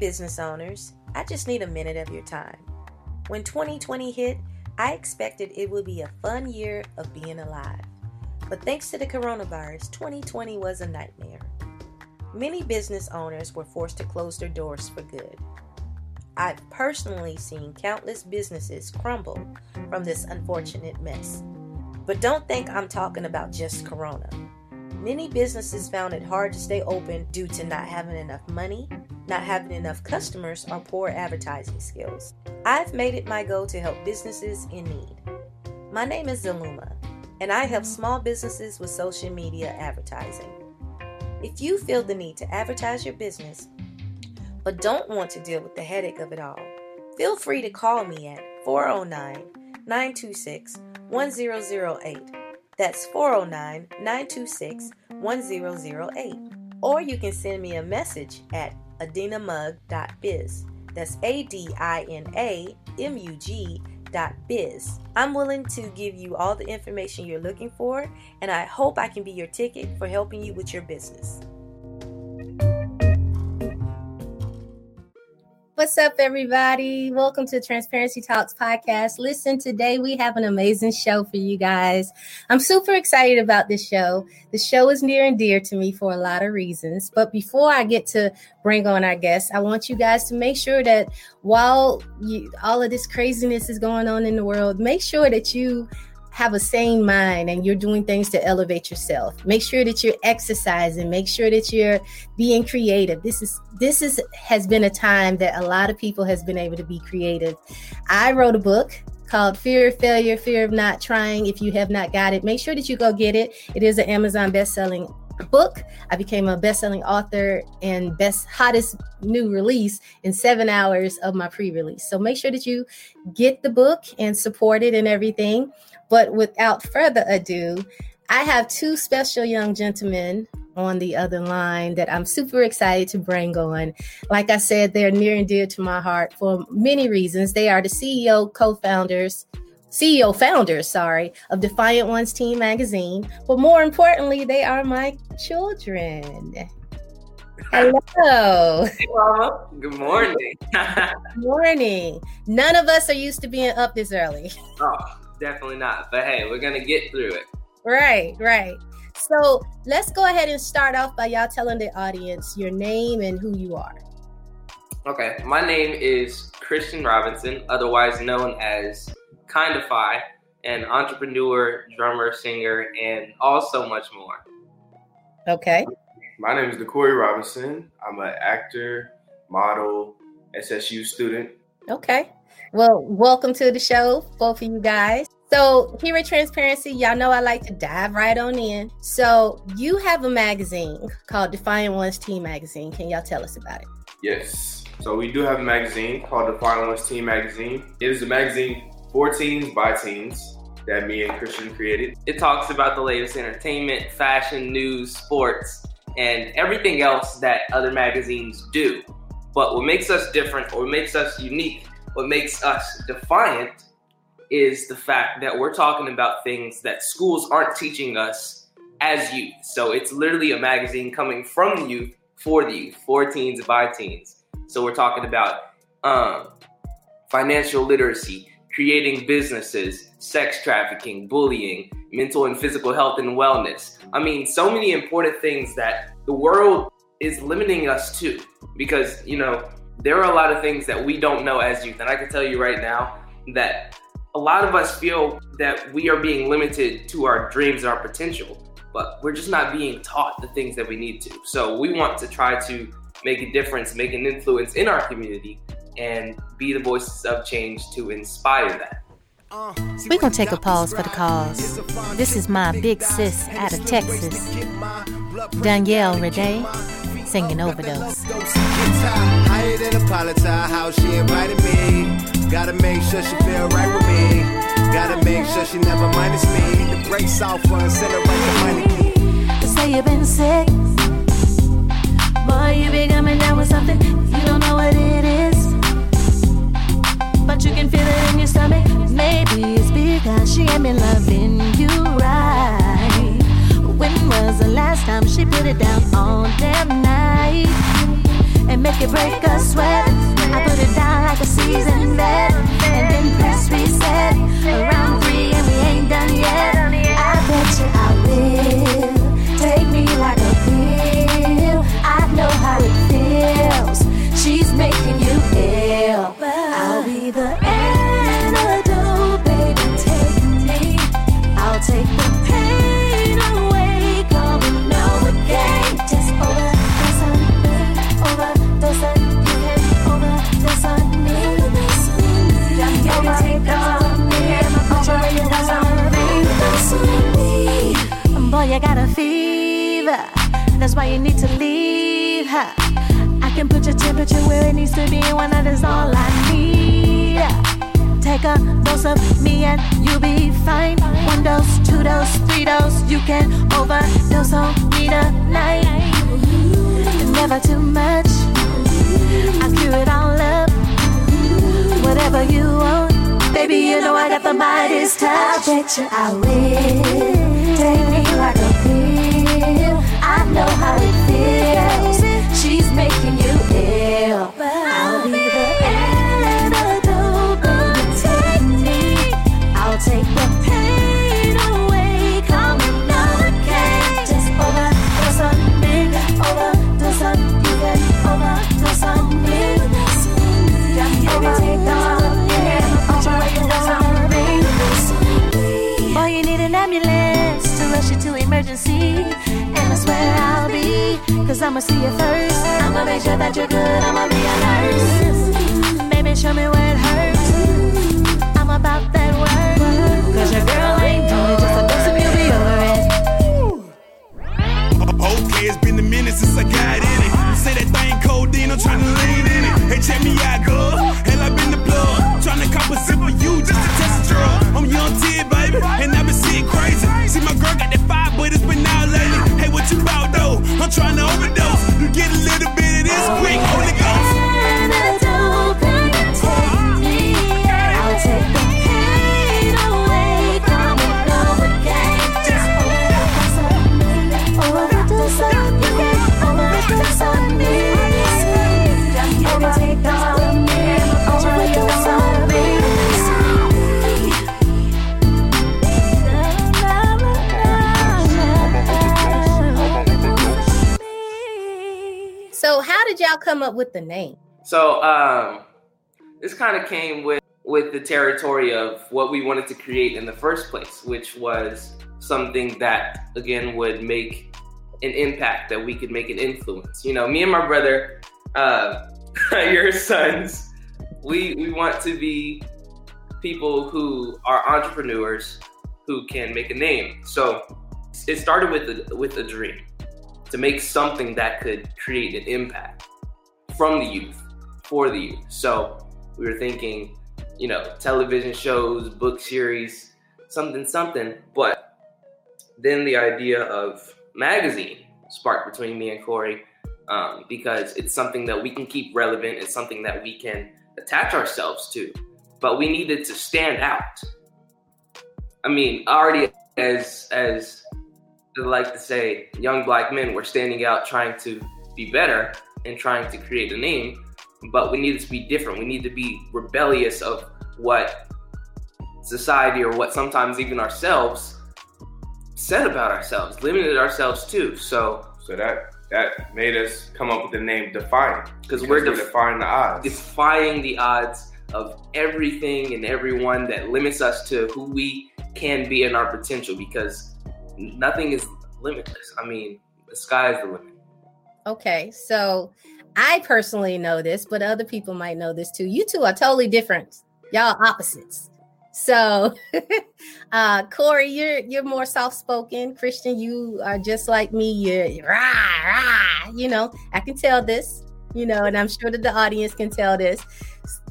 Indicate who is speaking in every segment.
Speaker 1: business owners, I just need a minute of your time. When 2020 hit, I expected it would be a fun year of being alive. But thanks to the coronavirus, 2020 was a nightmare. Many business owners were forced to close their doors for good. I've personally seen countless businesses crumble from this unfortunate mess. But don't think I'm talking about just Corona. Many businesses found it hard to stay open due to not having enough money, not having enough customers, or poor advertising skills. I've made it my goal to help businesses in need. My name is Zaluma, and I help small businesses with social media advertising. If you feel the need to advertise your business, but don't want to deal with the headache of it all, feel free to call me at 409 926 1008. That's 409 926 1008. Or you can send me a message at adinamug.biz. That's A D I N A M U G biz. I'm willing to give you all the information you're looking for, and I hope I can be your ticket for helping you with your business.
Speaker 2: What's up, everybody? Welcome to Transparency Talks podcast. Listen, today we have an amazing show for you guys. I'm super excited about this show. The show is near and dear to me for a lot of reasons. But before I get to bring on our guests, I want you guys to make sure that while you, all of this craziness is going on in the world, make sure that you have a sane mind and you're doing things to elevate yourself. Make sure that you're exercising, make sure that you're being creative. This is this is has been a time that a lot of people has been able to be creative. I wrote a book called Fear of Failure, Fear of Not Trying. If you have not got it, make sure that you go get it. It is an Amazon best-selling book. I became a best-selling author and best hottest new release in 7 hours of my pre-release. So make sure that you get the book and support it and everything. But without further ado, I have two special young gentlemen on the other line that I'm super excited to bring on. Like I said, they're near and dear to my heart for many reasons. They are the CEO co founders. CEO founders, sorry, of Defiant Ones Team Magazine. But more importantly, they are my children. Hello.
Speaker 3: Hey, Mama. Good morning.
Speaker 2: Morning. None of us are used to being up this early.
Speaker 3: oh, definitely not. But hey, we're gonna get through it.
Speaker 2: Right, right. So let's go ahead and start off by y'all telling the audience your name and who you are.
Speaker 3: Okay, my name is Christian Robinson, otherwise known as Kindify, an entrepreneur, drummer, singer, and also much more.
Speaker 2: Okay.
Speaker 4: My name is DeCory Robinson. I'm an actor, model, SSU student.
Speaker 2: Okay. Well, welcome to the show, both of you guys. So, here at Transparency, y'all know I like to dive right on in. So, you have a magazine called Defiant Ones Team Magazine. Can y'all tell us about it?
Speaker 4: Yes. So we do have a magazine called Defiant Ones Team Magazine. It is a magazine for teens by teens that me and Christian created.
Speaker 3: It talks about the latest entertainment, fashion, news, sports, and everything else that other magazines do. But what makes us different, or what makes us unique, what makes us defiant is the fact that we're talking about things that schools aren't teaching us as youth. So it's literally a magazine coming from the youth for the youth, for teens by teens. So we're talking about um, financial literacy, creating businesses, sex trafficking, bullying, mental and physical health and wellness. I mean, so many important things that the world is limiting us to because, you know, there are a lot of things that we don't know as youth. And I can tell you right now that a lot of us feel that we are being limited to our dreams and our potential, but we're just not being taught the things that we need to. So we want to try to make a difference, make an influence in our community, and be the voices of change to inspire that.
Speaker 5: Uh, we're gonna take a pause for the cause. This is my big sis out of Texas, Danielle Rede, singing Overdose.
Speaker 6: Gotta make sure she feel right with me. Gotta make sure she never minus me. The brakes off and send her right to money.
Speaker 7: They say you've been sick. Boy, you be coming down with something. You don't know what it is. But you can feel it in your stomach. Maybe it's because she ain't been loving you right. When was the last time she put it down all damn night? And make it break a sweat. I put it down like a. And then press reset. Around three and we ain't done yet. I bet you I will. Take me like a pill. I know how it feels. She's making you. I'll why you need to leave her. I can put your temperature where it needs to be, and one that is all I need. Take a dose of me and you'll be fine. One dose, two dose, three dose. You can overdose on me tonight. Never too much. I cure it all up. Whatever you want, baby, you know I got the Midas touch. I bet you I will. Know how it See you first.
Speaker 8: This
Speaker 3: kind of came with with the territory of what we wanted to create in the first place, which was something that again would make an impact that we could make an influence. You know, me and my brother, uh, your sons, we we want to be people who are entrepreneurs who can make a name. So it started with a, with a dream to make something that could create an impact from the youth for the youth. So we were thinking, you know, television shows, book series, something, something. But then the idea of magazine sparked between me and Corey um, because it's something that we can keep relevant. It's something that we can attach ourselves to. But we needed to stand out. I mean, already as as I like to say, young black men were standing out, trying to be better and trying to create a name. But we needed to be different. We need to be rebellious of what society or what sometimes even ourselves said about ourselves, limited ourselves to. So
Speaker 4: So that that made us come up with the name Defiant
Speaker 3: because we're def-
Speaker 4: defying the odds.
Speaker 3: defying the odds of everything and everyone that limits us to who we can be and our potential because nothing is limitless. I mean, the sky is the limit.
Speaker 2: Okay, so I personally know this, but other people might know this too. You two are totally different. Y'all opposites. So, uh, Corey, you're you're more soft spoken. Christian, you are just like me. You're rah rah. You know, I can tell this. You know, and I'm sure that the audience can tell this.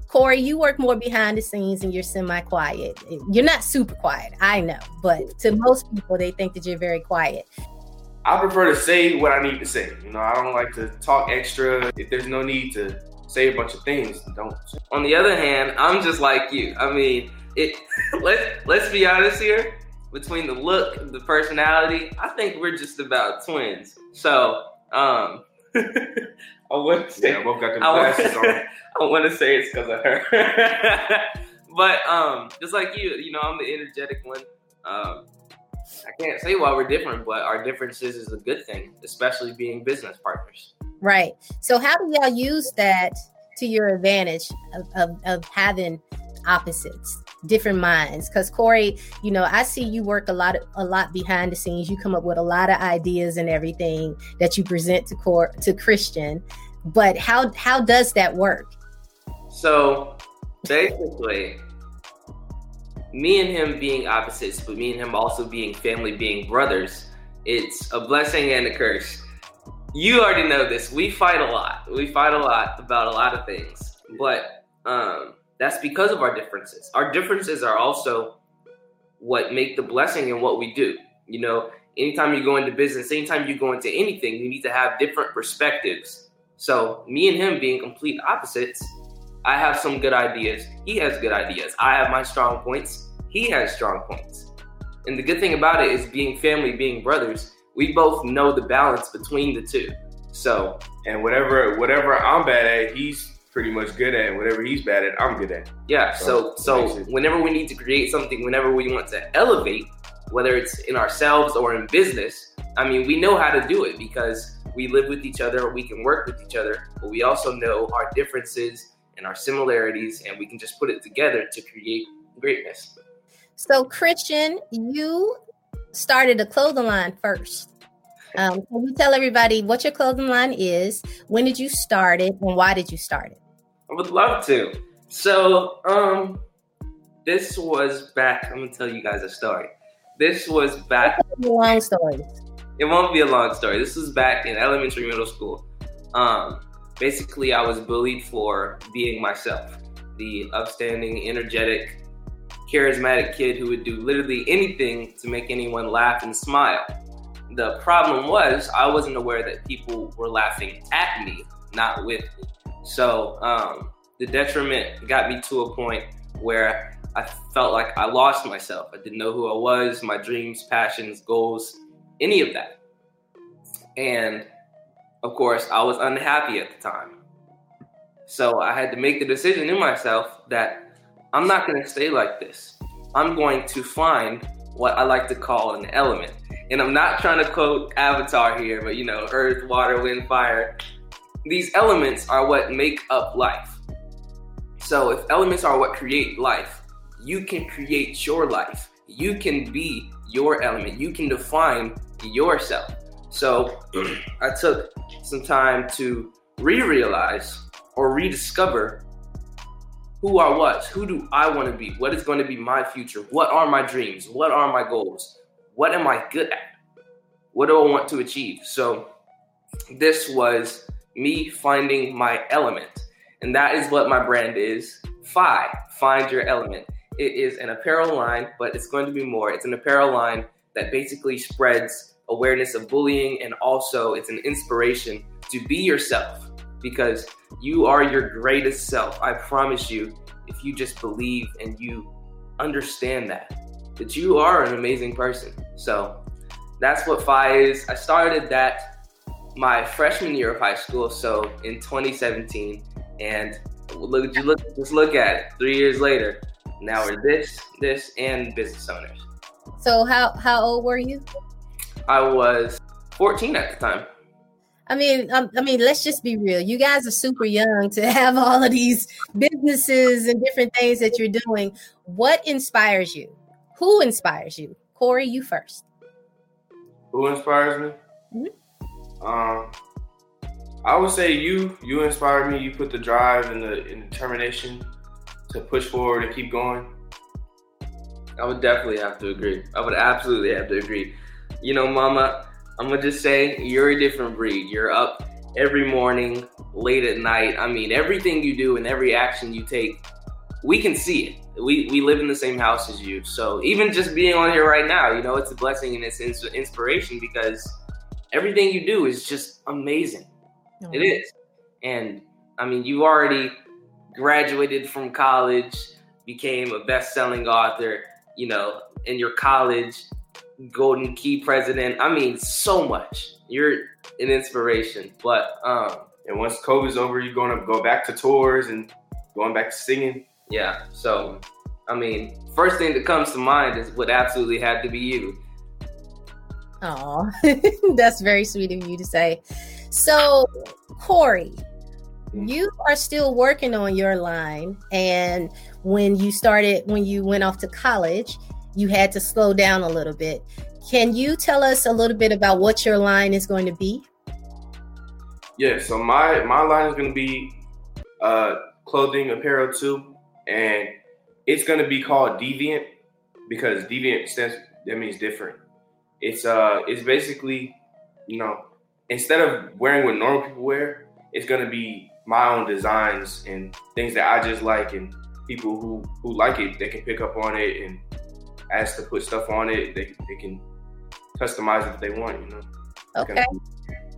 Speaker 2: Corey, you work more behind the scenes and you're semi quiet. You're not super quiet, I know, but to most people, they think that you're very quiet.
Speaker 4: I prefer to say what I need to say. You know, I don't like to talk extra. If there's no need to say a bunch of things, don't.
Speaker 3: On the other hand, I'm just like you. I mean, it. Let Let's be honest here. Between the look, the personality, I think we're just about twins. So, um, I wouldn't say.
Speaker 4: Yeah, both got the
Speaker 3: I want-
Speaker 4: glasses on.
Speaker 3: I want to say it's because of her. but um, just like you, you know, I'm the energetic one. Um, I can't say why we're different, but our differences is a good thing, especially being business partners.
Speaker 2: Right. So, how do y'all use that to your advantage of, of, of having opposites, different minds? Because Corey, you know, I see you work a lot, of, a lot behind the scenes. You come up with a lot of ideas and everything that you present to Cor- to Christian. But how how does that work?
Speaker 3: So basically, me and him being opposites, but me and him also being family, being brothers, it's a blessing and a curse. You already know this. We fight a lot. We fight a lot about a lot of things, but um, that's because of our differences. Our differences are also what make the blessing in what we do. You know, anytime you go into business, anytime you go into anything, you need to have different perspectives. So, me and him being complete opposites, I have some good ideas. He has good ideas. I have my strong points. He has strong points. And the good thing about it is being family, being brothers, we both know the balance between the two. So,
Speaker 4: And whatever whatever I'm bad at, he's pretty much good at. Whatever he's bad at, I'm good at.
Speaker 3: yeah, so
Speaker 4: So,
Speaker 3: so whenever we need to create something, whenever we want to elevate, whether it's in ourselves or in business, I mean, we know how to do it because we live with each other, we can work with each other, but we also know our differences and our similarities, and we can just put it together to create greatness.
Speaker 2: So, Christian, you started a clothing line first. Um, can you tell everybody what your clothing line is? When did you start it, and why did you start it?
Speaker 3: I would love to. So, um, this was back. I'm gonna tell you guys a story. This was back.
Speaker 2: Long stories.
Speaker 3: It won't be a long story. This was back in elementary, middle school. Um, basically, I was bullied for being myself, the upstanding, energetic, charismatic kid who would do literally anything to make anyone laugh and smile. The problem was I wasn't aware that people were laughing at me, not with me. So um, the detriment got me to a point where I felt like I lost myself. I didn't know who I was, my dreams, passions, goals, any of that. And of course, I was unhappy at the time. So I had to make the decision in myself that I'm not going to stay like this. I'm going to find what I like to call an element. And I'm not trying to quote Avatar here, but you know, earth, water, wind, fire. These elements are what make up life. So if elements are what create life, you can create your life. You can be your element. You can define yourself. So I took some time to re realize or rediscover who I was. Who do I want to be? What is going to be my future? What are my dreams? What are my goals? What am I good at? What do I want to achieve? So this was me finding my element. And that is what my brand is. Fi, find your element. It is an apparel line, but it's going to be more. It's an apparel line that basically spreads awareness of bullying and also it's an inspiration to be yourself because you are your greatest self. I promise you, if you just believe and you understand that, that you are an amazing person. So that's what Fi is. I started that my freshman year of high school, so in 2017, and look, you look, just look at it. Three years later, now we're this, this, and business owners.
Speaker 2: So, how how old were you?
Speaker 3: I was 14 at the time.
Speaker 2: I mean, um, I mean, let's just be real. You guys are super young to have all of these businesses and different things that you're doing. What inspires you? Who inspires you? Corey, you first.
Speaker 4: Who inspires me?
Speaker 2: Mm-hmm.
Speaker 4: Um, I would say you. You inspire me. You put the drive and the, and determination to push forward and keep going.
Speaker 3: I would definitely have to agree. I would absolutely have to agree. You know, Mama, I'm gonna just say you're a different breed. You're up every morning, late at night. I mean, everything you do and every action you take, we can see it. We we live in the same house as you, so even just being on here right now, you know, it's a blessing and it's ins- inspiration because everything you do is just amazing. It is, and I mean, you already graduated from college, became a best-selling author. You know, in your college, Golden Key president. I mean, so much. You're an inspiration. But um,
Speaker 4: And once COVID's over, you're gonna go back to tours and going back to singing.
Speaker 3: yeah. So, I mean, first thing that comes to mind is would absolutely have to be you.
Speaker 2: Oh, that's very sweet of you to say. So, Corey, you are still working on your line. And when you started, when you went off to college, you had to slow down a little bit. Can you tell us a little bit about what your line is going to be?
Speaker 4: Yeah, so my my line is gonna be uh clothing apparel too, and it's gonna be called Deviant because Deviant stands that means different. It's uh it's basically you know instead of wearing what normal people wear, it's gonna be my own designs and things that I just like and people who who like it they can pick up on it and ask to put stuff on it. They they can customize it if they want. You know,
Speaker 2: Okay.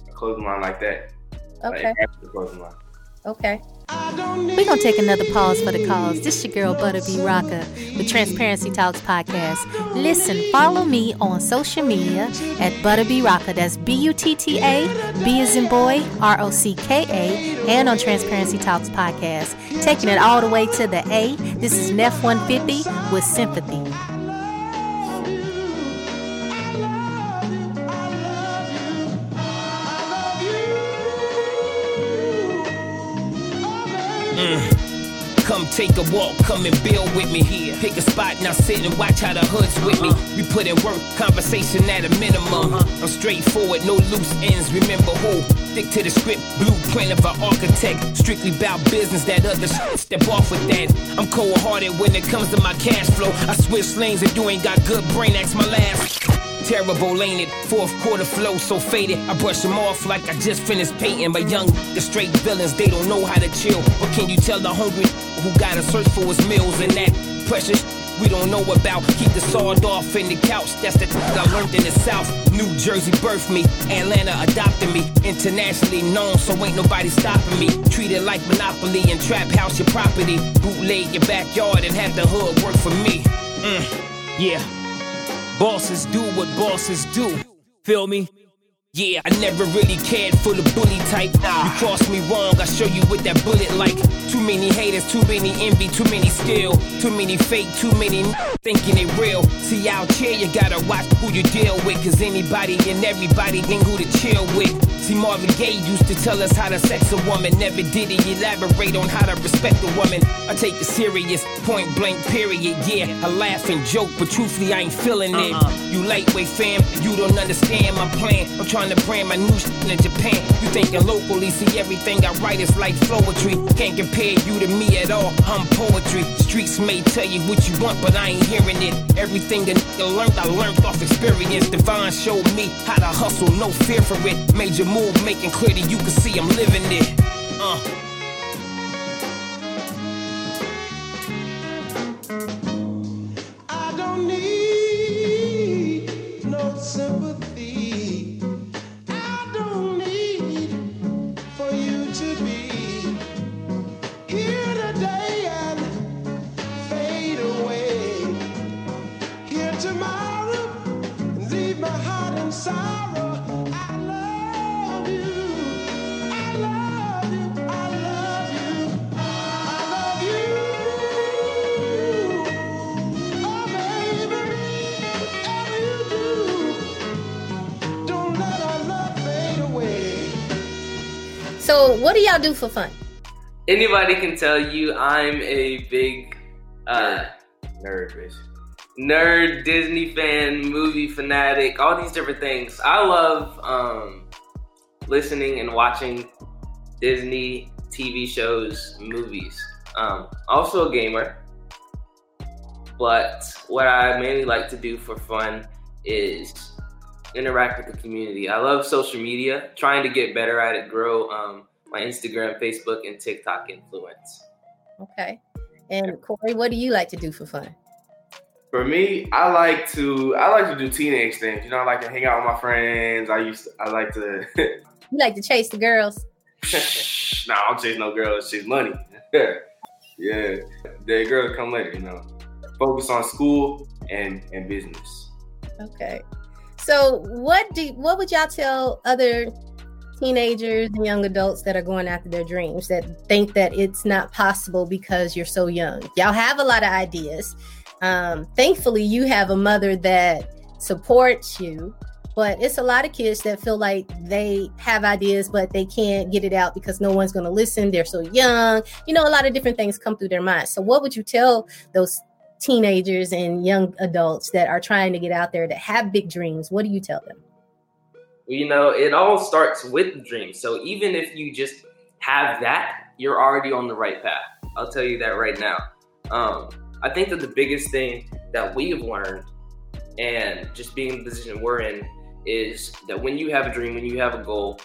Speaker 4: a clothing line like that.
Speaker 2: Okay.
Speaker 4: Like.
Speaker 2: Okay.
Speaker 5: We're going to take another pause for the cause. This your girl, Butta B. Rocka, the Transparency Talks podcast. Listen, follow me on social media at Butta B. Rocka. That's B U T T A, B as in boy, R O C K A, and on Transparency Talks podcast. Taking it all the way to the A. This is Neff 150 with Sympathy. Mm.
Speaker 9: Come take a walk, come and build with me. Here. Pick a spot, now sit and watch how the hood's with me. Uh-huh. We put in work, conversation at a minimum. Uh-huh. I'm straightforward, no loose ends. Remember who? Stick to the script, blueprint of an architect. Strictly about business, that other shit, step off with that. I'm cold hearted when it comes to my cash flow. I switch lanes if you ain't got good brain, that's my last. Terrible, ain't it? Fourth quarter flow so faded. I brush them off like I just finished painting. But young, the straight villains, they don't know how to chill. What can you tell the hungry who gotta search for his meals and that precious we don't know about? Keep the sawed off in the couch. That's the I learned in the South. New Jersey birthed me. Atlanta adopted me. Internationally known, so ain't nobody stopping me. Treat it like Monopoly and trap house your property. Bootleg your backyard and have the hood work for me. Mm, yeah. Bosses do what bosses do. Feel me? Yeah, I never really cared for the bully type. You cross me wrong, I show you what that bullet like. Too many haters, too many envy, too many skill, too many fake, too many thinking it real. See out here, you gotta watch who you deal with, cause anybody and everybody ain't who to chill with. See, Marvin Gaye used to tell us how to sex a woman, never did he elaborate on how to respect a woman. I take it serious, point blank, period. Yeah, I laugh and joke, but truthfully, I ain't feeling it. Uh-uh. You lightweight fam, you don't understand my plan. I'm trying to brand my new shit in Japan. You thinking locally, see everything I write is like poetry. Can't compare you to me at all, I'm poetry. Streets may tell you what you want, but I ain't hearing it. Everything a nigga learned, I learned off experience. Divine showed me how to hustle, no fear for it. Major move, making clear that you can see I'm living it. Uh.
Speaker 2: Y'all do for fun?
Speaker 3: Anybody can tell you I'm a big uh,
Speaker 4: nerd, basically.
Speaker 3: nerd, Disney fan, movie fanatic, all these different things. I love um, listening and watching Disney TV shows, movies. Um, also a gamer, but what I mainly like to do for fun is interact with the community. I love social media, trying to get better at it, grow um, my Instagram, Facebook, and TikTok influence.
Speaker 2: Okay. And Corey, what do you like to do for fun?
Speaker 4: For me, I like to I like to do teenage things. You know, I like to hang out with my friends. I used to, I like to
Speaker 2: You like to chase the girls?
Speaker 4: nah, I don't chase no girls, chase money. yeah. The girls come later, you know. Focus on school and and business.
Speaker 2: Okay. So, what do what would y'all tell other teenagers and young adults that are going after their dreams that think that it's not possible because you're so young? Y'all have a lot of ideas. Um, thankfully, you have a mother that supports you, but it's a lot of kids that feel like they have ideas, but they can't get it out because no one's going to listen. They're so young. You know, a lot of different things come through their minds. So, what would you tell those teenagers and young adults that are trying to get out there that have big dreams? What do you tell them?
Speaker 3: You know, it all starts with the dream. So even if you just have that, you're already on the right path. I'll tell you that right now. Um, I think that the biggest thing that we've learned and just being in the position we're in is that when you have a dream, when you have a goal,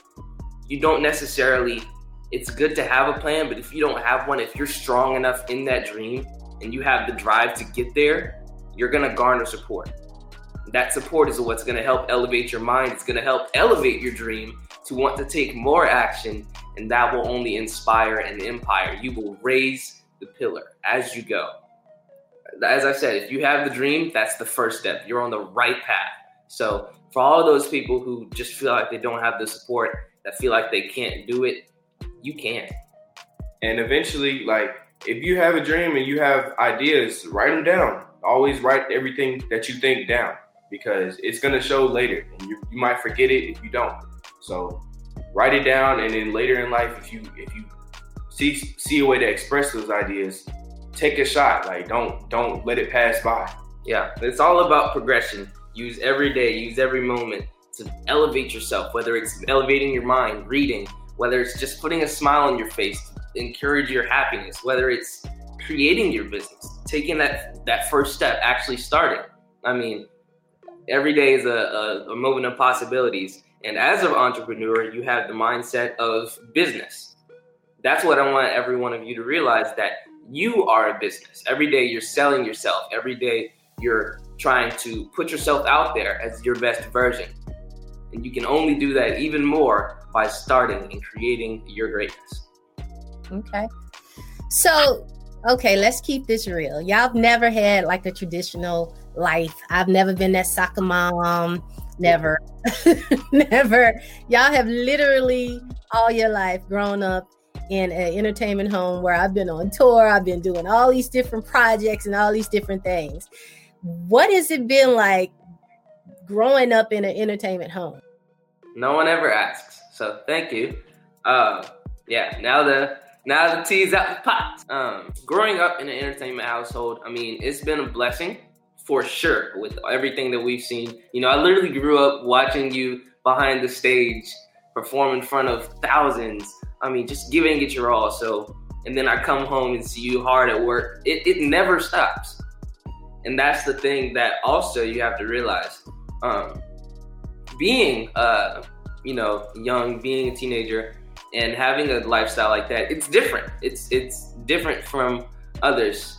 Speaker 3: you don't necessarily, it's good to have a plan, but if you don't have one, if you're strong enough in that dream and you have the drive to get there, you're gonna garner support. That support is what's gonna help elevate your mind. It's gonna help elevate your dream to want to take more action, and that will only inspire an empire. You will raise the pillar as you go. As I said, if you have the dream, that's the first step. You're on the right path. So, for all those people who just feel like they don't have the support, that feel like they can't do it, you can.
Speaker 4: And eventually, like if you have a dream and you have ideas, write them down. Always write everything that you think down because it's gonna show later, and you, you might forget it if you don't. So write it down, and then later in life, if you if you see see a way to express those ideas, take a shot. Like don't don't let it pass by.
Speaker 3: Yeah, it's all about progression. Use every day, use every moment to elevate yourself, whether it's elevating your mind, reading, whether it's just putting a smile on your face, to encourage your happiness, whether it's creating your business, taking that that first step, actually starting. I mean, every day is a, a, a moment of possibilities. And as an entrepreneur, you have the mindset of business. That's what I want every one of you to realize that you are a business. Every day you're selling yourself. Every day you're trying to put yourself out there as your best version. And you can only do that even more by starting and creating your greatness.
Speaker 2: Okay. So, okay, let's keep this real. Y'all have never had like a traditional life. I've never been that soccer mom. Never. never. Y'all have literally all your life grown up in an entertainment home where I've been on tour, I've been doing all these different projects and all these different things. What has it been like growing up in an entertainment home?
Speaker 3: No one ever asks. So thank you. Uh, yeah, now the now the tea's out the pot. Um, growing up in an entertainment household, I mean, it's been a blessing for sure with everything that we've seen. You know, I literally grew up watching you behind the stage perform in front of thousands. I mean, just giving it your all. So, and then I come home and see you hard at work. It, it never stops. And that's the thing that also you have to realize. Um, being, uh, you know, young, being a teenager, and having a lifestyle like that, it's different. It's it's different from others.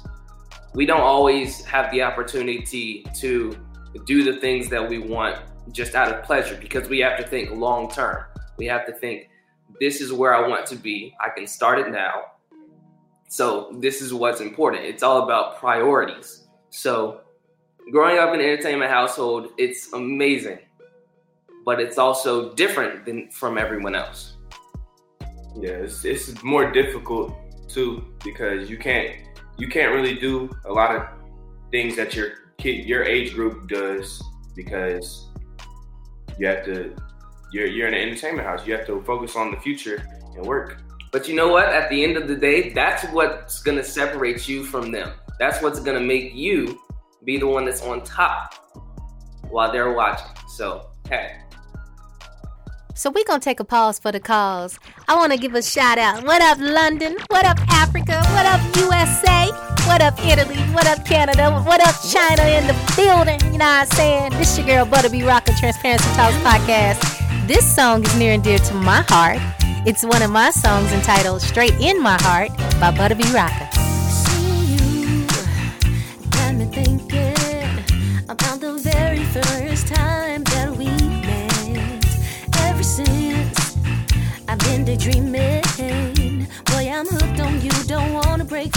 Speaker 3: We don't always have the opportunity to do the things that we want just out of pleasure because we have to think long term. We have to think this is where I want to be. I can start it now. So this is what's important. It's all about priorities. So growing up in an entertainment household, it's amazing, but it's also different than from everyone else.
Speaker 4: Yeah, it's, it's more difficult too because you can't you can't really do a lot of things that your kid your age group does because you have to you're you're in an entertainment house. You have to focus on the future and work.
Speaker 3: But you know what? At the end of the day, that's what's gonna separate you from them. That's what's gonna make you be the one that's on top while they're watching. So, hey.
Speaker 5: So we're gonna take a pause for the cause. I wanna give a shout out. What up, London? What up, Africa? What up, USA? What up, Italy? What up, Canada? What up, China in the building? You know what I'm saying? This your girl Butta B. Rocka Transparency Talks podcast. This song is near and dear to my heart. It's one of my songs entitled Straight in My Heart by
Speaker 7: Butta B. Rocka. Daydreaming. Boy, I'm hooked on you. Don't wanna break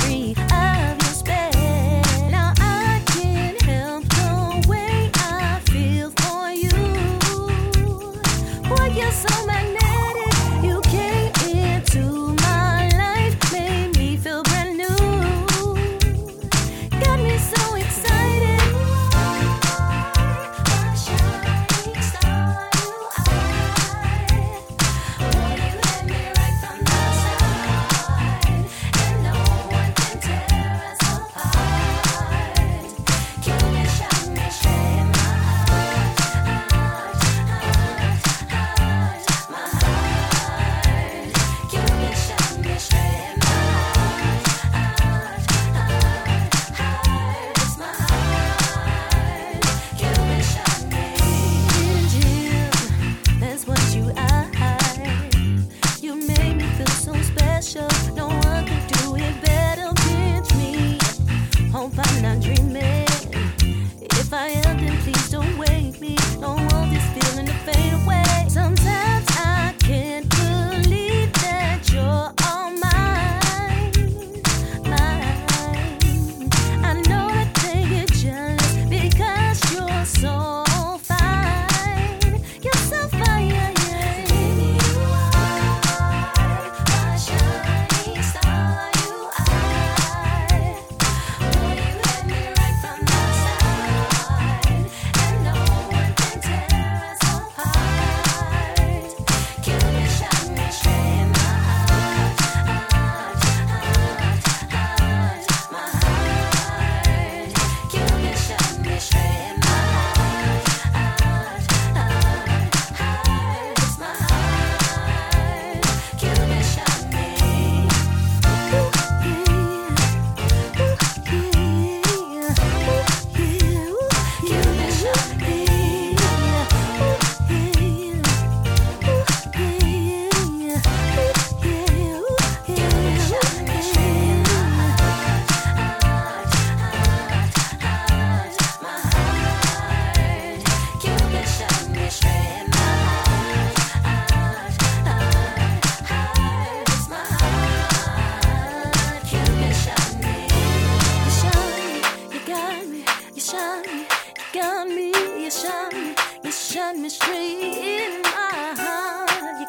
Speaker 7: You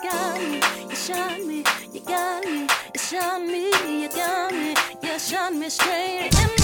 Speaker 7: got me, you shine me, you got me, you shine me, you got me, you shine me straight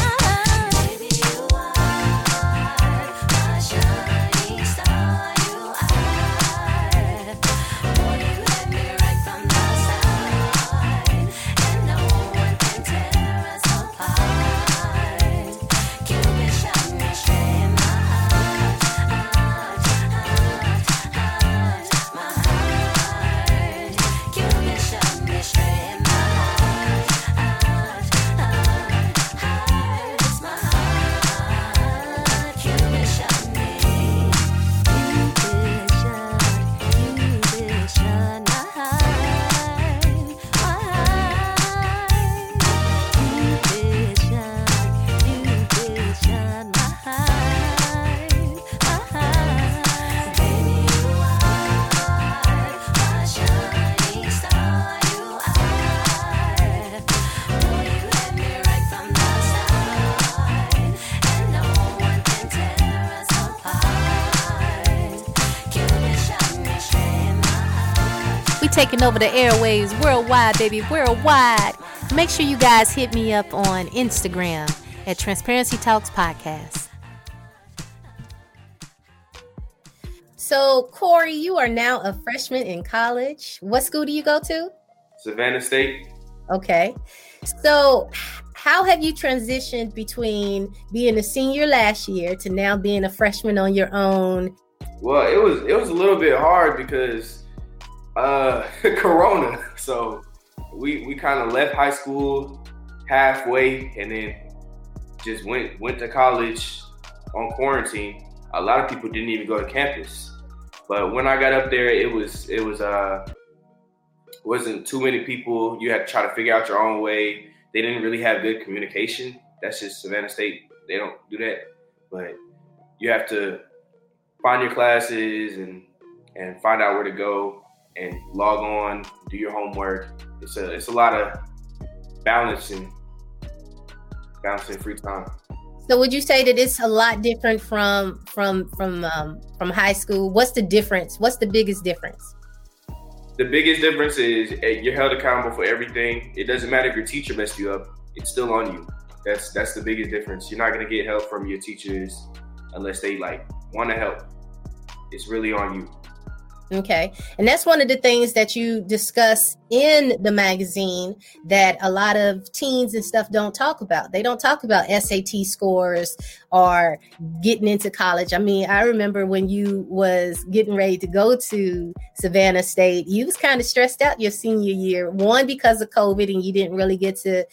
Speaker 5: taking over the airwaves worldwide, baby, worldwide. Make sure you guys hit me up on Instagram at Transparency Talks Podcast.
Speaker 2: So, Corey, you are now a freshman in college. What school do you go to?
Speaker 4: Savannah State.
Speaker 2: Okay. So, how have you transitioned between being a senior last year to now being a freshman on your own?
Speaker 4: Well, it was it was a little bit hard because uh Corona. So we we kind of left high school halfway and then just went went to college on quarantine. A lot of people didn't even go to campus. But when I got up there, it was it was uh wasn't too many people. You had to try to figure out your own way. They didn't really have good communication. That's just Savannah State. They don't do that. But you have to find your classes and and find out where to go and log on, do your homework. It's a it's a lot of balancing balancing free time.
Speaker 2: So would you say that it's a lot different from from from um, from high school? What's the difference? What's the biggest difference?
Speaker 4: The biggest difference is eh, you're held accountable for everything. It doesn't matter if your teacher messed you up; it's still on you. That's that's the biggest difference. You're not gonna get help from your teachers unless they like want to help. It's really on you.
Speaker 2: Okay. And that's one of the things that you discuss in the magazine that a lot of teens and stuff don't talk about. They don't talk about SAT scores or getting into college. I mean, I remember when you was getting ready to go to Savannah State, you was kind of stressed out your senior year. One because of COVID and you didn't really get to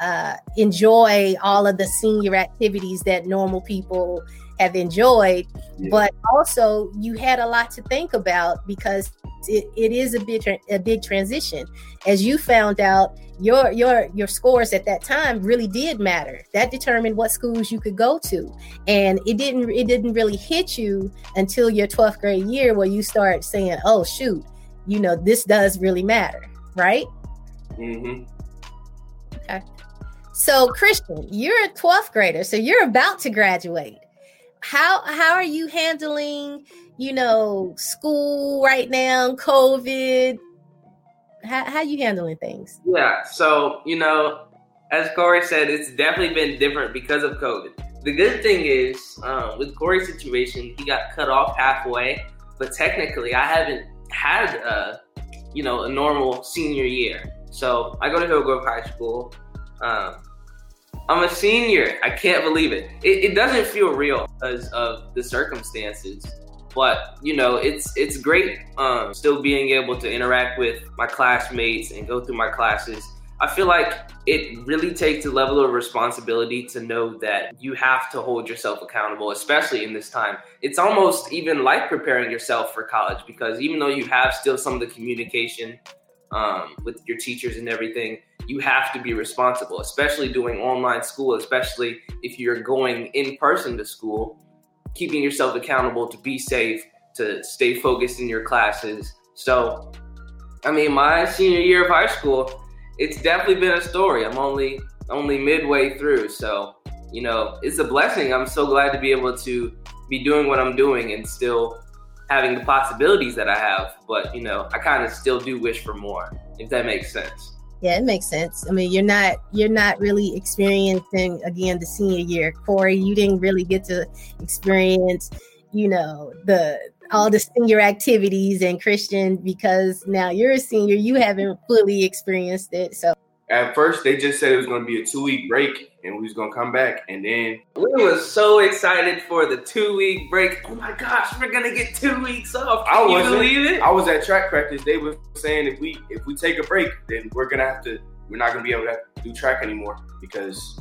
Speaker 2: uh, enjoy all of the senior activities that normal people have enjoyed, yeah. but also you had a lot to think about because it, it is a big a big transition. As you found out, your your your scores at that time really did matter. That determined what schools you could go to, and it didn't it didn't really hit you until your 12th grade year where you start saying, "Oh shoot, you know this does really matter," right?
Speaker 4: Mm-hmm.
Speaker 2: Okay. So, Christian, you're a 12th grader, so you're about to graduate how how are you handling you know school right now covid? How, how you handling things?
Speaker 3: Yeah so you know as corey said it's definitely been different because of covid. The good thing is um, with corey's situation he got cut off halfway but technically i haven't had a you know a normal senior year. So i go to hillgrove high school um, I'm a senior. I can't believe it. It, it doesn't feel real because of the circumstances. But you know, it's it's great um, still being able to interact with my classmates and go through my classes. I feel like it really takes a level of responsibility to know that you have to hold yourself accountable, especially in this time. It's almost even like preparing yourself for college because even though you have still some of the communication um, with your teachers and everything, you have to be responsible, especially doing online school, especially if you're going in person to school, keeping yourself accountable to be safe, to stay focused in your classes. So, I mean, my senior year of high school, it's definitely been a story. I'm only only midway through, so you know, it's a blessing. I'm so glad to be able to be doing what I'm doing and still having the possibilities that I have. But you know, I kind of still do wish for more, if that makes sense.
Speaker 2: Yeah, it makes sense. I mean, you're not you're not really experiencing again the senior year, Corey. You didn't really get to experience, you know, the all the senior activities and Christian because now you're a senior. You haven't fully experienced it, so
Speaker 4: at first they just said it was going to be a two week break and we was going to come back. And then
Speaker 3: we was so excited for the two week break. Oh my gosh we're going to get two weeks off. Can I you believe it?
Speaker 4: I was at track practice. They were saying if we if we take a break then we're going to have to we're not going to be able to do track anymore because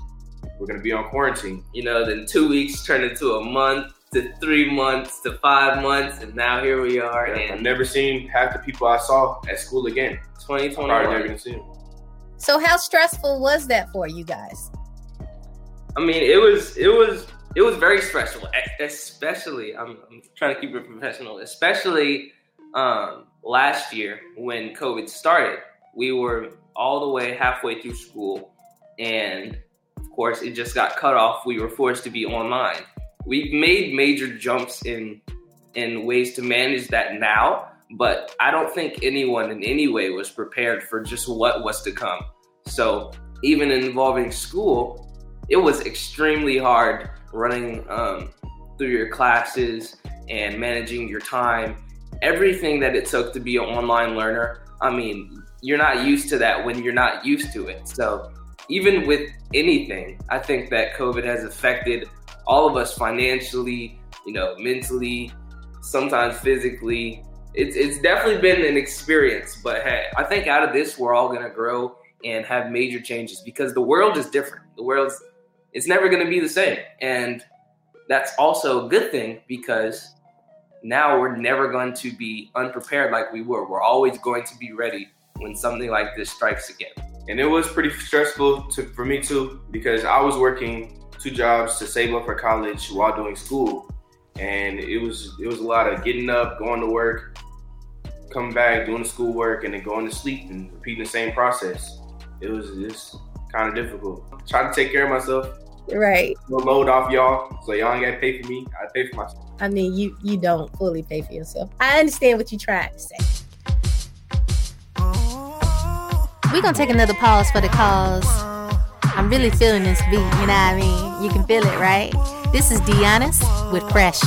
Speaker 4: we're going to be on quarantine.
Speaker 3: You know then two weeks turned into a month to three months to five months and now here we are
Speaker 4: yeah,
Speaker 3: and
Speaker 4: I've never seen half the people I saw at school again.
Speaker 3: 2021
Speaker 4: probably never going to see them
Speaker 2: so how stressful was that for you guys?
Speaker 3: I mean, it was it was it was very stressful, especially I'm, I'm trying to keep it professional, especially um, last year when COVID started. We were all the way halfway through school, and of course, it just got cut off. We were forced to be online. We've made major jumps in in ways to manage that now, but I don't think anyone in any way was prepared for just what was to come. So even involving school, it was extremely hard running um, through your classes and managing your time. Everything that it took to be an online learner, I mean, you're not used to that when you're not used to it. So even with anything, I think that COVID has affected all of us financially, you know, mentally, sometimes physically. It's it's definitely been an experience, but hey, I think out of this we're all gonna grow and have major changes because the world is different. The world's it's never gonna be the same. And that's also a good thing because now we're never going to be unprepared like we were. We're always going to be ready when something like this strikes again.
Speaker 4: And it was pretty stressful to, for me too because I was working two jobs to save up for college while doing school, and it was it was a lot of getting up, going to work, coming back, doing the schoolwork, and then going to sleep and repeating the same process. It was just kind of difficult. Try to take care of myself.
Speaker 2: Right.
Speaker 4: No load off y'all, so y'all ain't gotta pay for me. I pay for myself.
Speaker 2: I mean, you you don't fully pay for yourself. I understand what you're trying to say.
Speaker 5: We're gonna take another pause for the cause. I'm really feeling this beat, you know what I mean? You can feel it, right? This is Deonis with Fresh.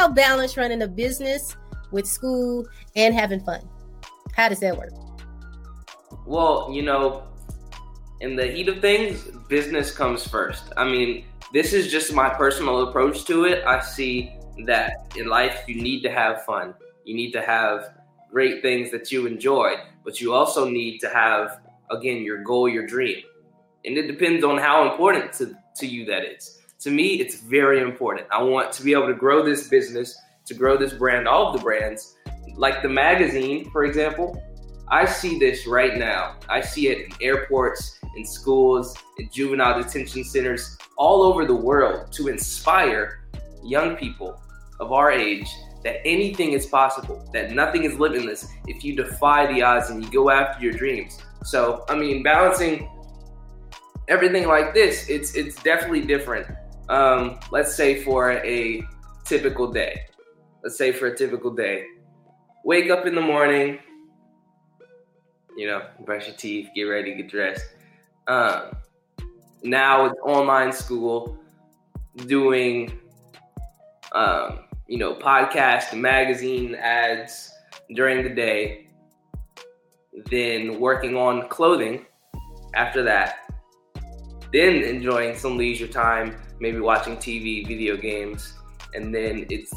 Speaker 2: How balance running a business with school and having fun? How does that work?
Speaker 3: Well, you know, in the heat of things, business comes first. I mean, this is just my personal approach to it. I see that in life, you need to have fun. You need to have great things that you enjoy, but you also need to have, again, your goal, your dream. And it depends on how important to, to you that is. To me, it's very important. I want to be able to grow this business, to grow this brand, all of the brands, like the magazine, for example. I see this right now. I see it in airports, in schools, in juvenile detention centers, all over the world to inspire young people of our age that anything is possible, that nothing is limitless if you defy the odds and you go after your dreams. So, I mean, balancing everything like this, it's it's definitely different. Um, let's say for a typical day. Let's say for a typical day. Wake up in the morning, you know, brush your teeth, get ready, get dressed. Um, now it's online school, doing, um, you know, podcast, magazine ads during the day, then working on clothing after that, then enjoying some leisure time, maybe watching TV, video games, and then it's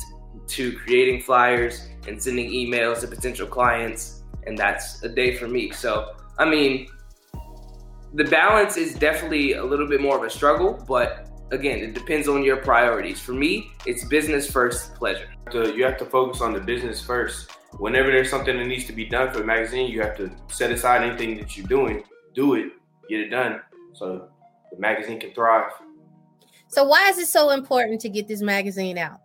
Speaker 3: to creating flyers and sending emails to potential clients, and that's a day for me. So, I mean, the balance is definitely a little bit more of a struggle, but again, it depends on your priorities. For me, it's business first, pleasure.
Speaker 4: to, you have to focus on the business first. Whenever there's something that needs to be done for the magazine, you have to set aside anything that you're doing, do it, get it done, so the magazine can thrive.
Speaker 2: So, why is it so important to get this magazine out?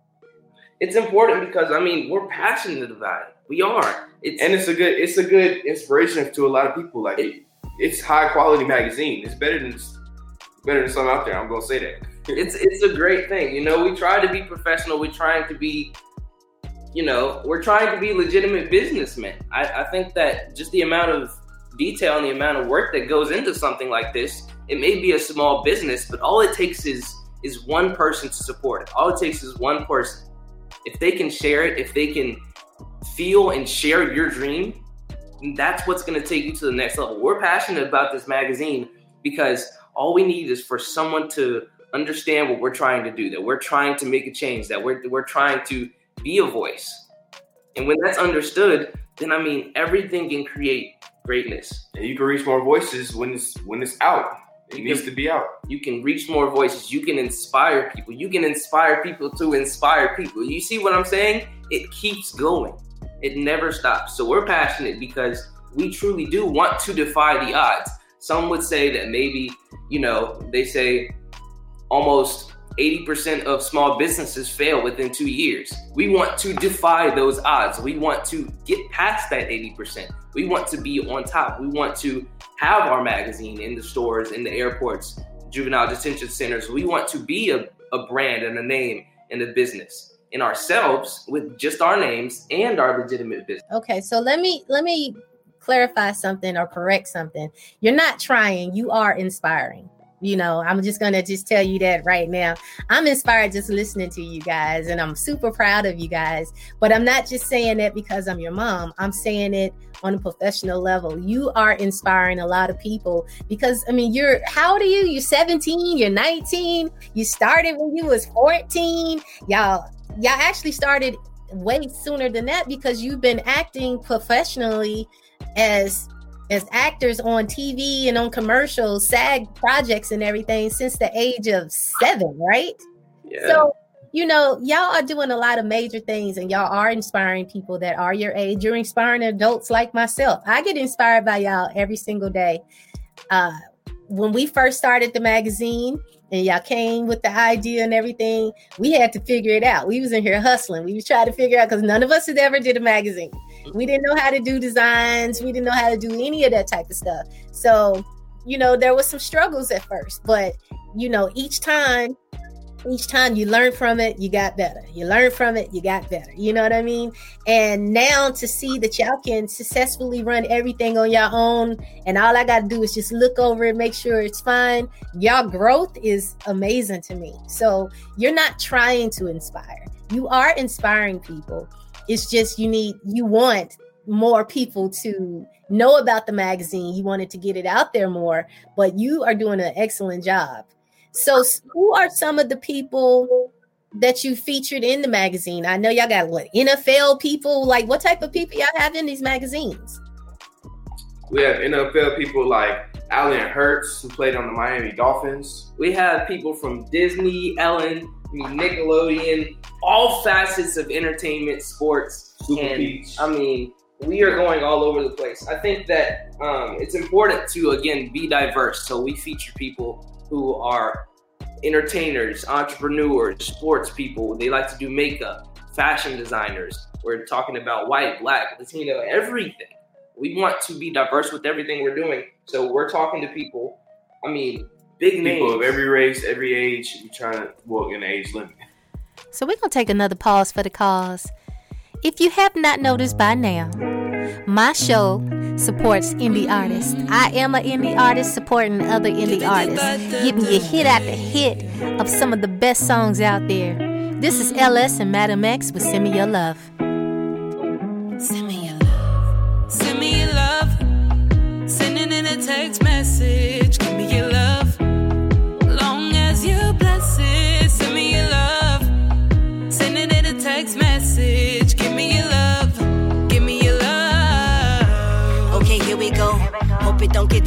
Speaker 3: It's important because I mean we're passionate about it. We are. It's
Speaker 4: And it's a good, it's a good inspiration to a lot of people. Like it, it's high quality magazine. It's better than better than some out there. I'm gonna say that.
Speaker 3: it's it's a great thing. You know, we try to be professional. We're trying to be, you know, we're trying to be legitimate businessmen. I, I think that just the amount of detail and the amount of work that goes into something like this, it may be a small business, but all it takes is is one person to support it. All it takes is one person. If they can share it, if they can feel and share your dream, that's what's going to take you to the next level. We're passionate about this magazine because all we need is for someone to understand what we're trying to do, that we're trying to make a change, that we're, we're trying to be a voice. And when that's understood, then I mean, everything can create greatness.
Speaker 4: And you can reach more voices when it's when it's out. It
Speaker 3: You
Speaker 4: needs
Speaker 3: can-
Speaker 4: to be out.
Speaker 3: You can reach more voices. You can inspire people. You can inspire people to inspire people. You see what I'm saying? It keeps going. It never stops. So we're passionate because we truly do want to defy the odds. Some would say that maybe, you know, they say almost 80% of small businesses fail within two years. We want to defy those odds. We want to get past that 80%. We want to be on top. We want to have our magazine in the stores, in the airports, juvenile detention centers. We want to be a, a brand and a name and a business in ourselves with just our names and our legitimate business.
Speaker 2: Okay, so let me let me clarify something or correct something. You're not trying, you are inspiring. You know, I'm just gonna just tell you that right now. I'm inspired just listening to you guys, and I'm super proud of you guys. But I'm not just saying that because I'm your mom. I'm saying it on a professional level. You are inspiring a lot of people because I mean, you're how old are you? You're 17, you're 19, you started when you was 14. Y'all, y'all actually started way sooner than that because you've been acting professionally as as actors on TV and on commercials, SAG projects and everything since the age of seven, right?
Speaker 3: Yeah.
Speaker 2: So, you know, y'all are doing a lot of major things and y'all are inspiring people that are your age. You're inspiring adults like myself. I get inspired by y'all every single day. Uh, when we first started the magazine and y'all came with the idea and everything, we had to figure it out. We was in here hustling. We was trying to figure out because none of us had ever did a magazine. We didn't know how to do designs. We didn't know how to do any of that type of stuff. So, you know, there was some struggles at first, but you know, each time each time you learn from it, you got better. You learn from it, you got better. You know what I mean? And now to see that y'all can successfully run everything on your own, and all I got to do is just look over it, make sure it's fine. Y'all growth is amazing to me. So you're not trying to inspire. you are inspiring people. It's just you need you want more people to know about the magazine. You wanted to get it out there more, but you are doing an excellent job. So, who are some of the people that you featured in the magazine? I know y'all got what NFL people. Like, what type of people y'all have in these magazines?
Speaker 4: We have NFL people like Allen Hurts, who played on the Miami Dolphins.
Speaker 3: We have people from Disney, Ellen, Nickelodeon, all facets of entertainment, sports,
Speaker 4: Super
Speaker 3: and
Speaker 4: Peach.
Speaker 3: I mean, we are going all over the place. I think that um, it's important to again be diverse. So we feature people who are entertainers, entrepreneurs, sports people. They like to do makeup, fashion designers. We're talking about white, black, Latino, everything. We want to be diverse with everything we're doing. So we're talking to people. I mean, big names.
Speaker 4: People of every race, every age. We trying to walk in the age limit.
Speaker 5: So we're going to take another pause for the cause. If you have not noticed by now, my show supports indie artists. I am an indie artist supporting other indie artists, giving you hit after hit of some of the best songs out there. This is LS and Madam X with Send Me Your Love.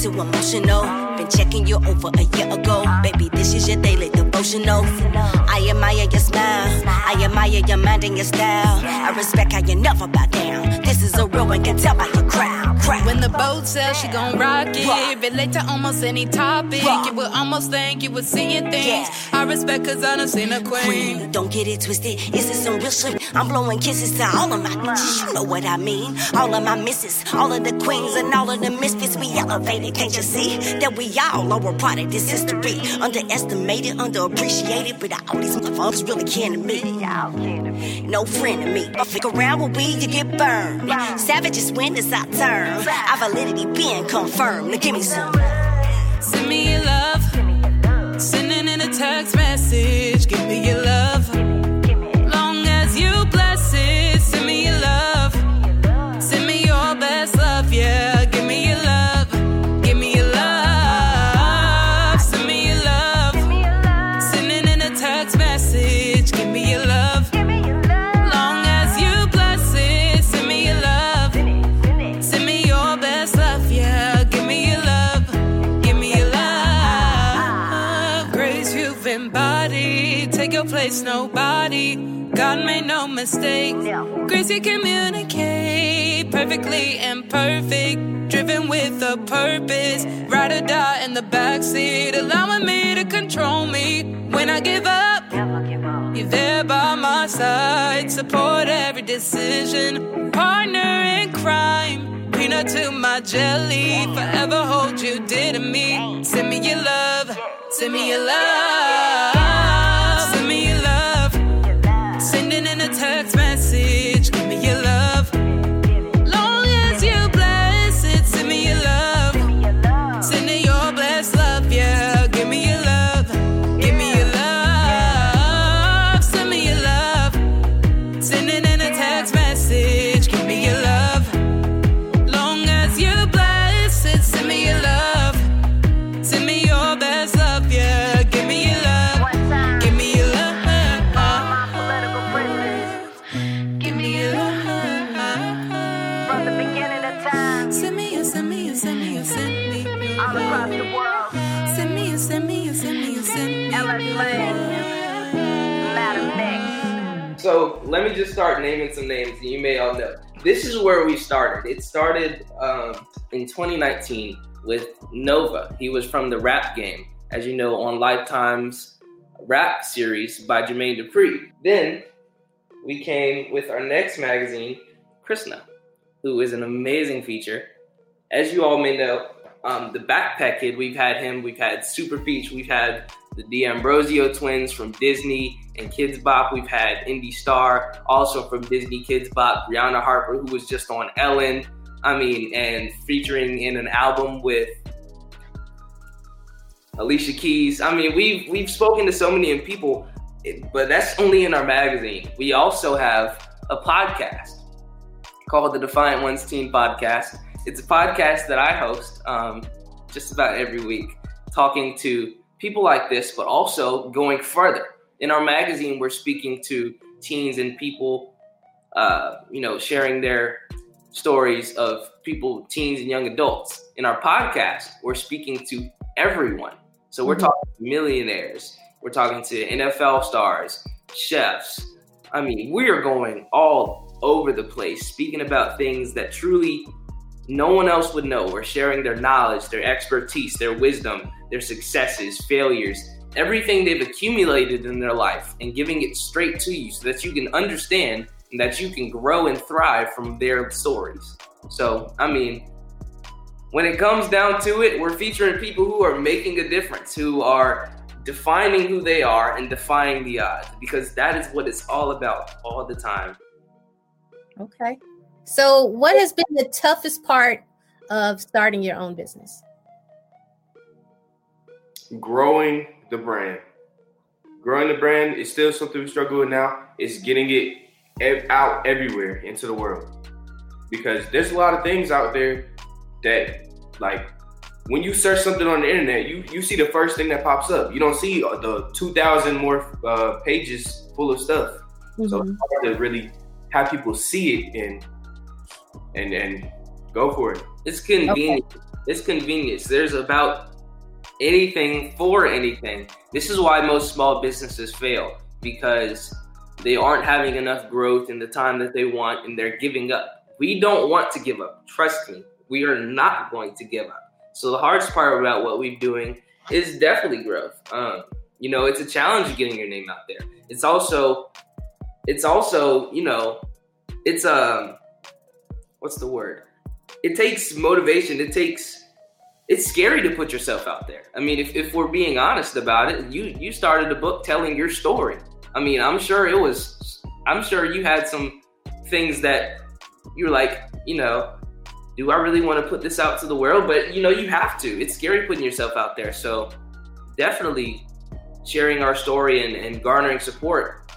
Speaker 10: Too emotional. Been checking you over a year ago. Baby, this is your daily devotional. I admire your smile. I admire your mind and your style. I respect how you never bow down. This is a real one, can tell by your crown. crown.
Speaker 11: When the boat sails, she gon' rock it.
Speaker 10: Rock.
Speaker 11: Relate to almost any topic.
Speaker 10: Rock.
Speaker 11: You would almost think you was seeing things.
Speaker 10: Yeah.
Speaker 11: I respect cause I done seen a queen.
Speaker 10: Queen, don't get it twisted. Is this some real shit? I'm blowing kisses to all of my bitches. You know what I mean? All of my misses, all of the queens and all of the misfits. We elevated, can't you see that we all are a part of this history? Underestimated, underappreciated, but all these motherfuckers really kin to me. No friend to me. Fuck around with we, you get burned. Savages win, it's our turn. Our validity being confirmed. Now give me some.
Speaker 11: Send me your love. Sending in a text message. Give me your made no mistake. Grace you communicate perfectly imperfect. Driven with a purpose. Ride or die in the backseat. Allowing me to control me. When I give up, you're there by my side. Support every decision. Partner in crime. Peanut to my jelly. Forever hold you dear to me. Send me your love. Send me your love.
Speaker 3: So let me just start naming some names, and you may all know. This is where we started. It started um, in 2019 with Nova. He was from the rap game, as you know, on Lifetime's rap series by Jermaine Dupri. Then we came with our next magazine, Krishna, who is an amazing feature. As you all may know, um, the Backpack Kid, we've had him, we've had Super Peach, we've had the D'Ambrosio twins from Disney and Kidz Bop. We've had Indy Star, also from Disney Kids Bop, Brianna Harper, who was just on Ellen. I mean, and featuring in an album with Alicia Keys. I mean, we've we've spoken to so many people, but that's only in our magazine. We also have a podcast called the Defiant Ones Teen Podcast. It's a podcast that I host um, just about every week, talking to people like this, but also going further. In our magazine, we're speaking to teens and people, uh, you know, sharing their stories of people, teens and young adults. In our podcast, we're speaking to everyone. So we're
Speaker 2: Mhm.
Speaker 3: talking to millionaires, we're talking to NFL stars, chefs. I mean, we are going all over the place, speaking about things that truly no one else would know. We're sharing their knowledge, their expertise, their wisdom, their successes, failures, everything they've accumulated in their life, and giving it straight to you so that you can understand and that you can grow and thrive from their stories. So, I mean, when it comes down to it, we're featuring people who are making a difference, who are defining who they are and defying the odds, because that is what it's all about all the time.
Speaker 2: Okay. So, what has been the toughest part of starting your own business?
Speaker 4: Growing the brand. Growing the brand is still something we struggle with now. It's getting it ev- out everywhere into the world because there's a lot of things out there that, like, when you search something on the internet, you you see the first thing that pops up. You don't see the two thousand more uh, pages full of stuff. So it's hard to really have people see it and and and go for it.
Speaker 3: It's convenient. It's convenience. There's about anything for anything. This is why most small businesses fail because they aren't having enough growth in the time that they want and they're giving up. We don't want to give up. Trust me. We are not going to give up. So the hardest part about what we're doing is definitely growth. Um, you know, it's a challenge getting your name out there. It's also it's also, you know, it's um what's the word? It takes motivation. It takes it's scary to put yourself out there. I mean, if, if we're being honest about it, you you started a book telling your story. I mean, I'm sure it was I'm sure you had some things that you were like, you know, do I really want to put this out to the world? But you know, you have to. It's scary putting yourself out there. So definitely sharing our story and, and garnering support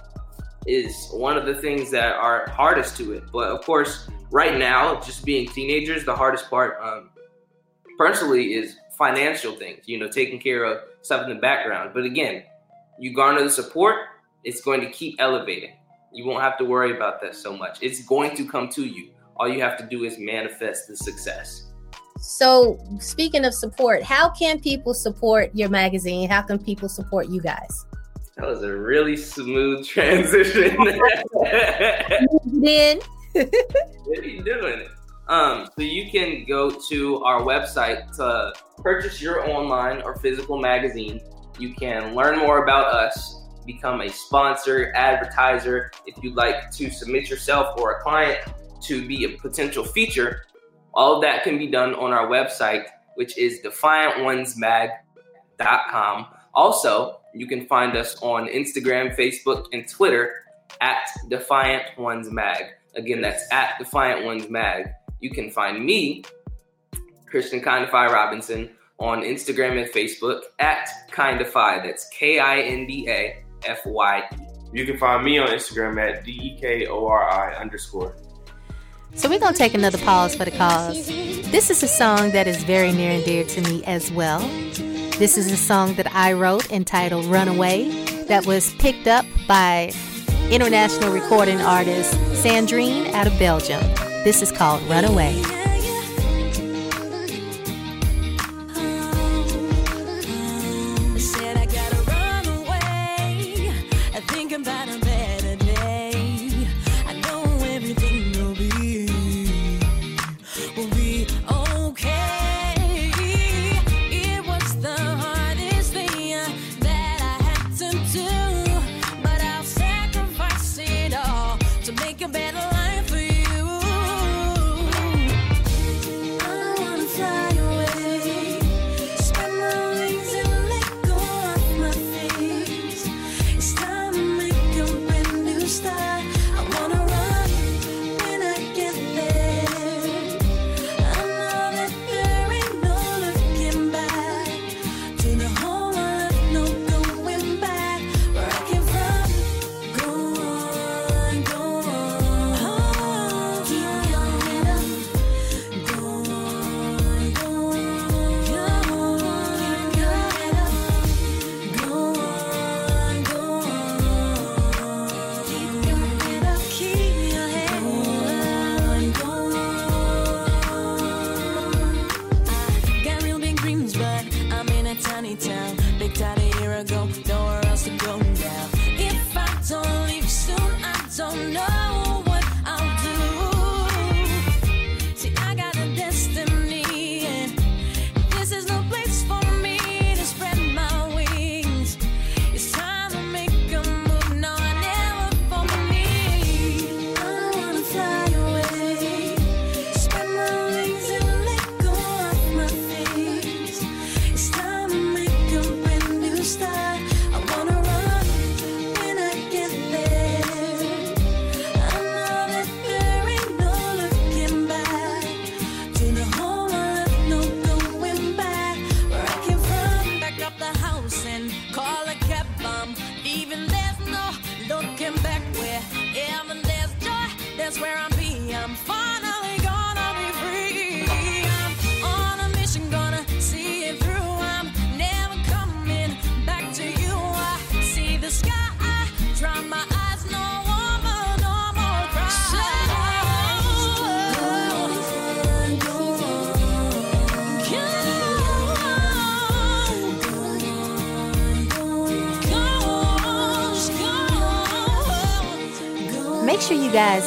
Speaker 3: is one of the things that are hardest to it. But of course, right now, just being teenagers, the hardest part, um, personally, is financial things. You know, taking care of stuff in the background. But again, you garner the support, it's going to keep elevating. You won't have to worry about that so much. It's going to come to you. All you have to do is manifest the success.
Speaker 2: So, speaking of support, how can people support your magazine? How can people support you guys?
Speaker 3: That was a really smooth transition.
Speaker 2: Then,
Speaker 3: what are you doing? Um, so you can go to our website to purchase your online or physical magazine. You can learn more about us, become a sponsor, advertiser. If you'd like to submit yourself or a client to be a potential feature, all of that can be done on our website, which is defiantonesmag.com. Also, you can find us on Instagram, Facebook, and Twitter at Defiant Ones Mag. Again, that's at Defiant Ones Mag. You can find me, Christian Kindafye Robinson, on Instagram and Facebook at Kindafye. That's K I N D A F Y E.
Speaker 4: You can find me on Instagram at D E K O R I underscore.
Speaker 5: So we're going to take another pause for the cause. This is a song that is very near and dear to me as well. This is a song that I wrote entitled Runaway that was picked up by international recording artist Sandrine out of Belgium. This is called Runaway.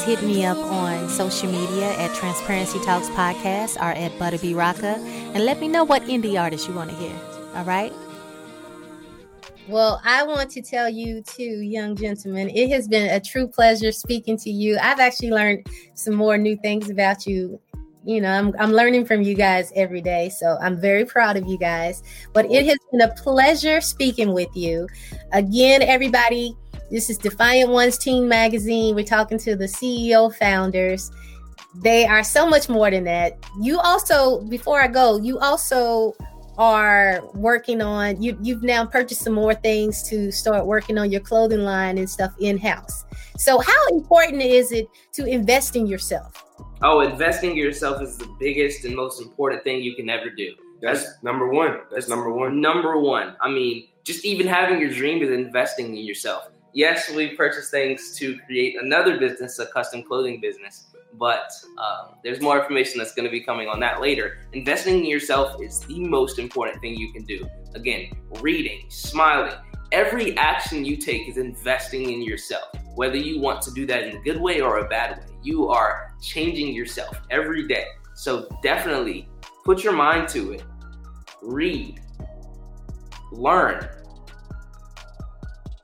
Speaker 5: Hit me up on social media at Transparency Talks Podcast or at Butta B. Rocka and let me know what indie artist you want to hear. All right?
Speaker 2: Well, I want to tell you too, young gentlemen, it has been a true pleasure speaking to you. I've actually learned some more new things about you. You know, I'm, I'm learning from you guys every day. So I'm very proud of you guys. But it has been a pleasure speaking with you. Again, everybody, this is Defiant Ones Teen Magazine. We're talking to the CEO founders. They are so much more than that. You also, before I go, you also are working on you you've now purchased some more things to start working on your clothing line and stuff in-house so how important is it to invest in yourself
Speaker 3: Oh, investing in yourself is the biggest and most important thing you can ever do.
Speaker 4: That's number one. That's number one.
Speaker 3: Number one. I mean, just even having your dream is investing in yourself. Yes, we purchase things to create another business, a custom clothing business, but um, there's more information that's going to be coming on that later. Investing in yourself is the most important thing you can do. Again, reading, smiling, every action you take is investing in yourself. Whether you want to do that in a good way or a bad way, you are changing yourself every day. So definitely put your mind to it. Read, learn,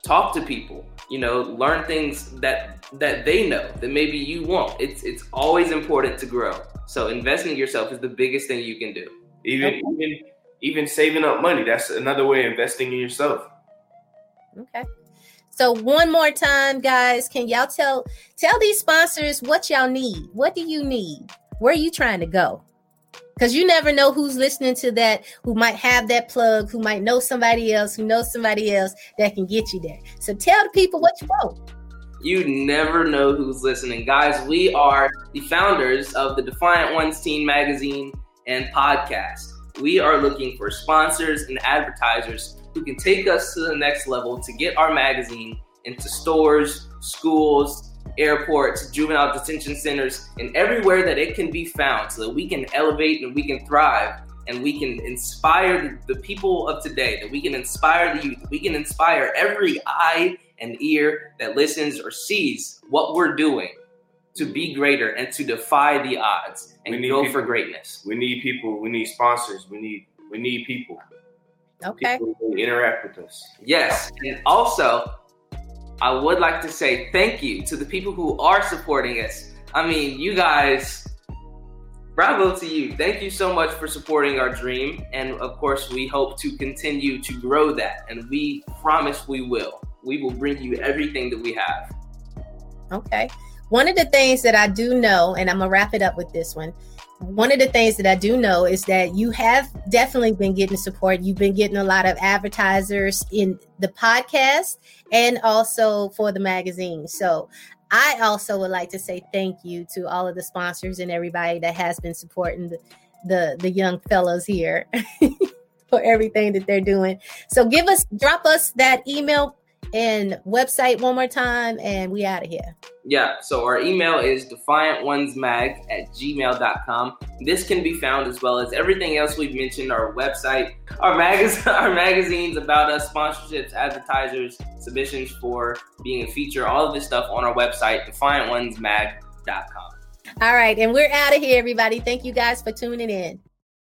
Speaker 3: talk to people. You know, learn things that that they know that maybe you won't. It's it's always important to grow. So investing in yourself is the biggest thing you can do.
Speaker 4: Even even even saving up money. That's another way of investing in yourself.
Speaker 2: Okay. So one more time, guys, can y'all tell tell these sponsors what y'all need? What do you need? Where are you trying to go? Because you never know who's listening to that, who might have that plug, who might know somebody else, who knows somebody else that can get you there. So tell the people what you want.
Speaker 3: You never know who's listening. Guys, we are the founders of the Defiant Ones Teen magazine and podcast. We are looking for sponsors and advertisers who can take us to the next level to get our magazine into stores, schools, airports, juvenile detention centers, and everywhere that it can be found so that we can elevate and we can thrive and we can inspire the, the people of today, that we can inspire the youth, we can inspire every eye and ear that listens or sees what we're doing to be greater and to defy the odds and go
Speaker 4: people.
Speaker 3: for greatness.
Speaker 4: We need people. We need sponsors. We need we need people.
Speaker 2: Okay.
Speaker 4: People who interact with us.
Speaker 3: Yes. And also, I would like to say thank you to the people who are supporting us. I mean, you guys, bravo to you. Thank you so much for supporting our dream. And of course, we hope to continue to grow that. And we promise we will. We will bring you everything that we have.
Speaker 2: Okay. One of the things that I do know, and I'm gonna wrap it up with this one. One of the things that I do know is that you have definitely been getting support. You've been getting a lot of advertisers in the podcast and also for the magazine. So I also would like to say thank you to all of the sponsors and everybody that has been supporting the the, the young fellows here for everything that they're doing. So give us drop us that email and website one more time and we out of here.
Speaker 3: Yeah, so our email is defiantonesmag at gmail.com. This can be found as well as everything else we've mentioned, our website, our magazine, our magazines about us, sponsorships, advertisers, submissions for being a feature, all of this stuff on our website, defiantonesmag.com.
Speaker 2: All right, and we're out of here, everybody. Thank you guys for tuning in.